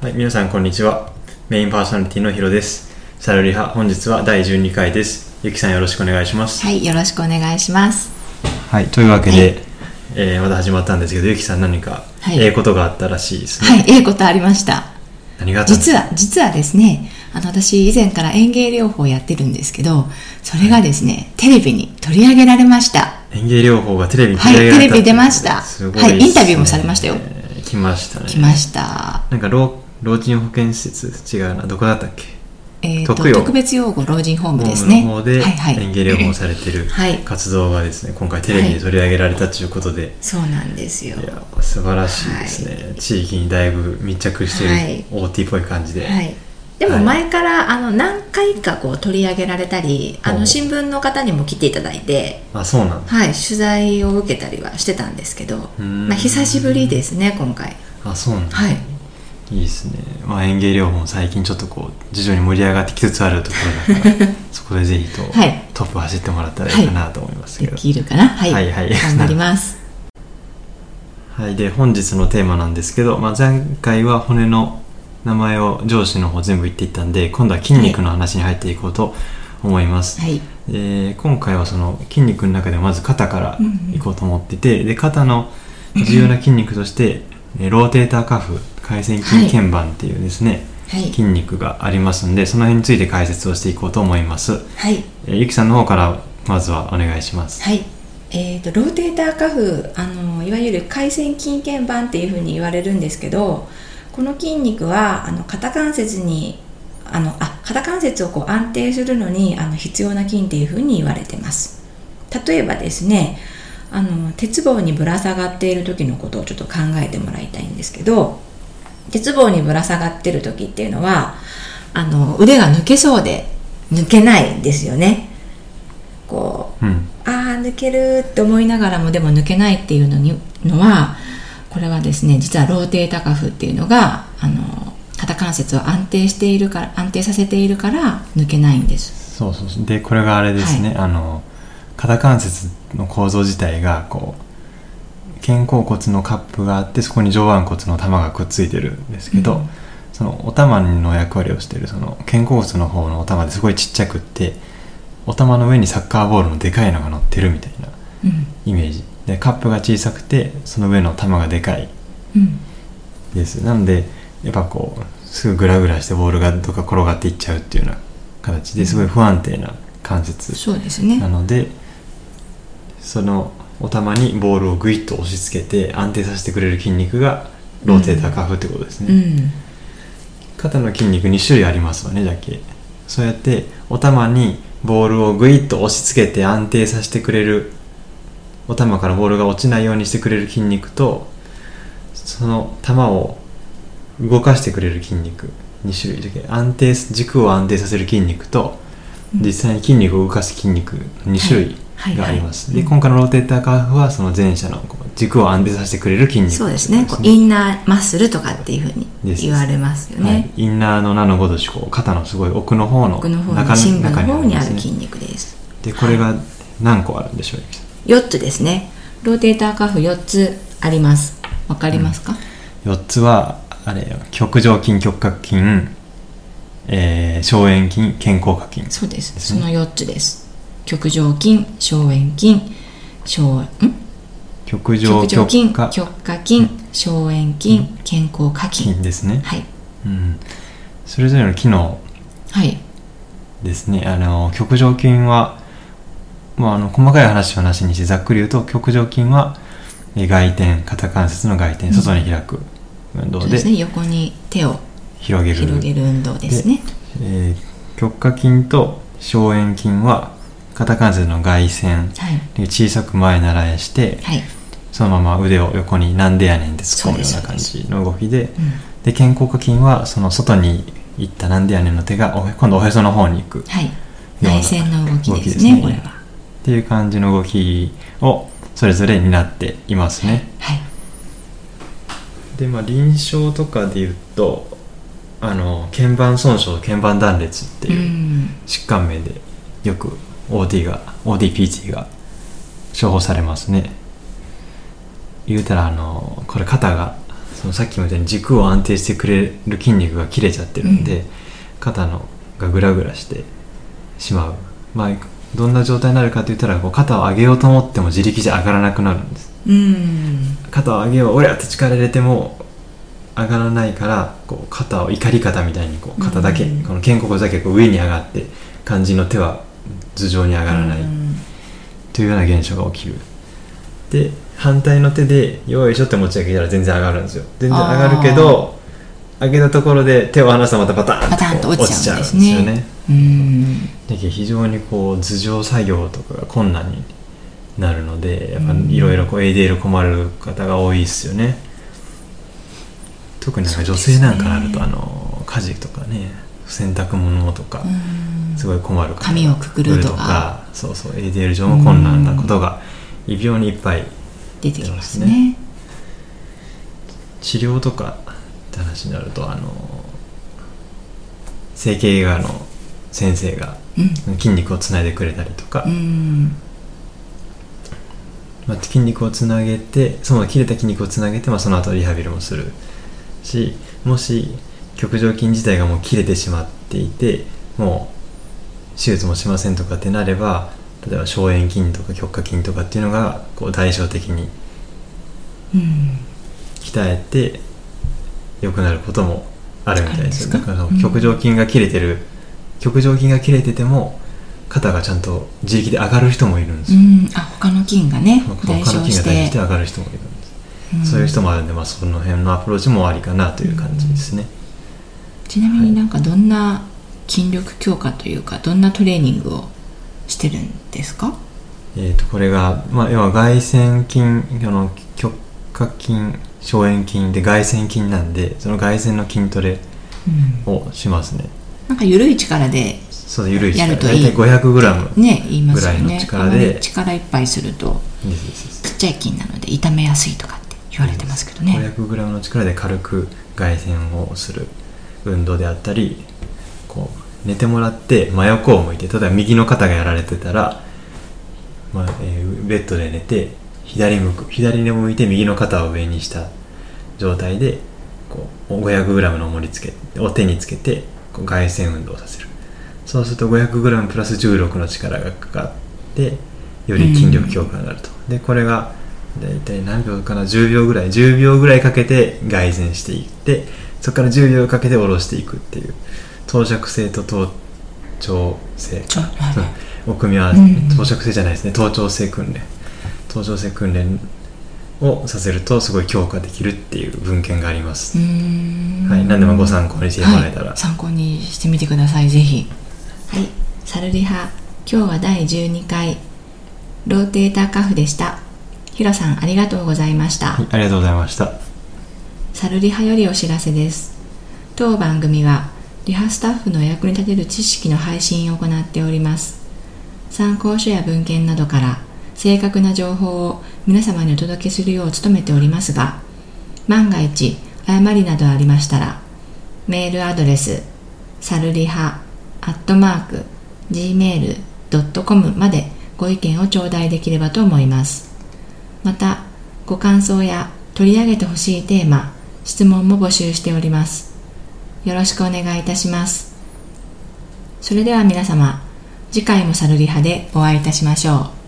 はい、皆さんこんにちは。メインパーソナリティのヒロです。サラリハ、本日は第12回です。ゆきさんよろしくお願いします。はい、よろしくお願いします。はい、というわけで、はいえーまだ始まったんですけど、ゆきさん何か、はいええことがあったらしいですね。はい、ええことありました。何があった実は、実はですね、あの、私以前から園芸療法をやってるんですけど、それがですね、テレビに取り上げられました。園芸療法がテレビにはい取り上げられたテレビ出ましたすごいねはいインタビューもされましたよ来ましたね。来ました。なんか老、老人保健施設違うな。どこだったっけ？えっ、と、特別養護老人ホームですホね。ームの方ではいはい。園芸療法をされてるはい。活動がですね、今回テレビに取り上げられたということで、そうなんですよ。いや素晴らしいですね、地域にだいぶ密着してはい。る OT っぽい感じで、はい。でもはい前から、あの何回かこう取り上げられたり、あの新聞の方にも来ていただいて、あそうなんだ。はい、取材を受けたりはしてたんですけど、まあ、久しぶりですね今回。あそうなんだ、はいいいですね、まあ、園芸療法も最近ちょっとこう徐々に盛り上がってきつつあるところだから そこでぜひと、はい。トップ走ってもらったらいいかなと思いますけでど、きるかな？はい、はいはい。頑張ります。はい、で本日のテーマなんですけど、まあ、前回は骨の名前を上司の方全部言っていったんで今度は筋肉の話に入っていこうと思います、はい。で今回はその筋肉の中でまず肩からうんうん。いこうと思ってて、で肩の重要な筋肉としてえーローテーターカフ回線筋はい腱板っていうですね、はい。筋肉がありますんでその辺について解説をしていこうと思います、はい。えーゆきさんの方からまずはお願いします。はい。えー、とローテーターカフあのいわゆる回線筋腱板っていうふうに言われるんですけどこの筋肉はあの肩関節にあのあ肩関節をこう安定するのにあの必要な筋っていうふうに言われてます。例えばですねあの鉄棒にぶら下がっている時のことをちょっと考えてもらいたいんですけど鉄棒にぶら下がってる時っていうのはあの腕が抜けそうで抜けないんですよね。こううん。あー抜けるって思いながらもでも抜けないっていうのにのはこれはですね実はローテータカフっていうのがあの肩関節を安定しているから安定させているから抜けないんです。そうそうそう。でこれがあれですね、あの肩関節の構造自体がこう肩甲骨のカップがあってそこに上腕骨の玉がくっついてるんですけど、うん。そのお玉の役割をしてるその肩甲骨の方のお玉ですごいちっちゃくってお玉の上にサッカーボールのでかいのが乗ってるみたいなうん。イメージ。でカップが小さくてその上の玉がでかいうん。です。なのでやっぱこうすぐグラグラしてボールがどっか転がっていっちゃうっていうような形ですごい不安定な関節なのでそのお玉にボールをグイッと押し付けて安定させてくれる筋肉がローテーターカフってことですね、うん。肩の筋肉2種類ありますわねじゃけそうやってお玉にボールをグイッと押し付けて安定させてくれるお玉からボールが落ちないようにしてくれる筋肉とその球を動かしてくれる筋肉2種類じゃけ安定軸を安定させる筋肉とうん。実際に筋肉を動かす筋肉2種類。はいがあります、はいはいで今回のローテーターカーフはその前者の軸を安定させてくれる筋肉。そうですね。インナーマッスルとかっていうふうに言われますよはい。ね、インナーの名のごとしこう肩のすごい奥の方の奥の方中の深部の中方にある筋肉です。でこれが何個あるんでしょうゆきさ4つですね。ローテーターカフ4つあります。わかりますか、ん。4つはあれよ極上筋極角筋、えー、小円筋肩甲下筋。そうです。ですね。その4つです極上筋小円筋小ん？極上極上筋極下。筋小円筋肩甲下筋。筋ですね、はい。うん、それぞれの機能。はい。ですね。あの極上筋は、まあ、あの細かい話はなしにしてざっくり言うと極上筋はえー外転肩関節の外転外に開く運動でそうですね。横に手を広げる。広げる運動ですね。えー極下筋と小円筋は肩関節の外旋はい。で小さく前習えしてはい、そのまま腕を横になんでやねんって突っ込むような感じの動きでうん。で肩甲下筋はその外に行ったなんでやねんの手が今度おへその方に行くっはい、ような内旋の動きですねね。これは。ていう感じの動きをそれぞれ担っていますね。はい。でまあ臨床とかで言うとあの腱板損傷腱板断裂ってういうん。疾患名でよく OD が ODPT が処方されますね。言うたらあのこれ肩がそのさっきみたいに軸を安定してくれる筋肉が切れちゃってるんで、う肩のがグラグラしてしまう。まあどんな状態になるかって言ったらこう肩を上げようと思っても自力じゃ上がらなくなるんです。うん。肩を上げよう俺やって力入れても上がらないからこう肩を怒り肩みたいにこう肩だけ、うん。この肩甲骨だけこう上に上がって肝心の手は頭上に上がらない、うん。というような現象が起きる。で反対の手でよいしょって持ち上げたら全然上がるんですよ。全然上がるけど上げたところで手を離すとまたパターンと落ちちゃうんですよね。うん。だけど非常にこう頭上作業とかが困難になるのでやっぱうん。いろいろこう ADL 困る方が多いですよね。特になんか女性なんかなると、ね。あの家事とかね洗濯物とか、うん。すごい困る方髪をくくるとか。そうそう ADL 上も困難なことが異病にいっぱい出てきますね。治療とかって話になるとあの整形外科の先生がうん。筋肉をつないでくれたりとか、うん。まあ、筋肉をつなげてその切れた筋肉をつなげて、まあ、その後リハビリもするしもし極上筋自体がもう切れてしまっていてもう手術もしませんとかってなれば例えば小円筋とか極下筋とかっていうのがこう代償的にうん。鍛えて良くなることもあるみたいですよだから極上筋が切れてる、極上筋が切れてても肩がちゃんと自力で上がる人もいるんですよ、うん。あ他の筋がね他の筋が代謝して。て上がる人もいるんです、ん。そういう人もあるんで、まあ、その辺のアプローチもありかなという感じですね、ちなみになんかどんな筋力強化というかどんなトレーニングをしてるんですか？えー、とこれが、まあ、要は外旋筋あの極下筋小円筋で外旋筋なんでその外旋の筋トレうん。をしますね。なんか緩い力でそう緩い力。やるといい。大体 500g ね言いますよぐらいのね力で。あまり力いっぱいするとちっちゃい筋なので痛めやすいとかって言われてますけどね。500g の力で軽く外旋をする運動であったりこう寝てもらって真横を向いて例えば右の肩がやられてたら、まあえーベッドで寝て左向く左に向いて右の肩を上にした状態でこう 500g の重りつけを手につけてこう外旋運動をさせる。そうすると 500g プラス重力の力がかかってより筋力強化になると、でこれが大体何秒かな10秒ぐらい10秒ぐらいかけて外旋していってそこから10秒かけて下ろしていくっていう。等尺性と頭頂性。を組み合わせうん等尺性じゃないですね。頭頂性訓練。頭頂性訓練をさせるとすごい強化できるっていう文献があります、はい。何でもご参考にしてもらえたら、はい、参考にしてみてください。ぜひ。はい。サルリハ。今日は第12回。ローテーターカフでした。ヒロさんありがとうございました、はい。ありがとうございましたサルリハよりお知らせです。当番組はリハスタッフのお役に立てる知識の配信を行っております。参考書や文献などから正確な情報を皆様にお届けするよう努めておりますが万が一誤りなどありましたらメールアドレスサルリハアットマーク gmail.com までご意見を頂戴できればと思います。またご感想や取り上げてほしいテーマ質問も募集しております。よろしくお願いいたします。それでは皆様次回もサルリハでお会いいたしましょう。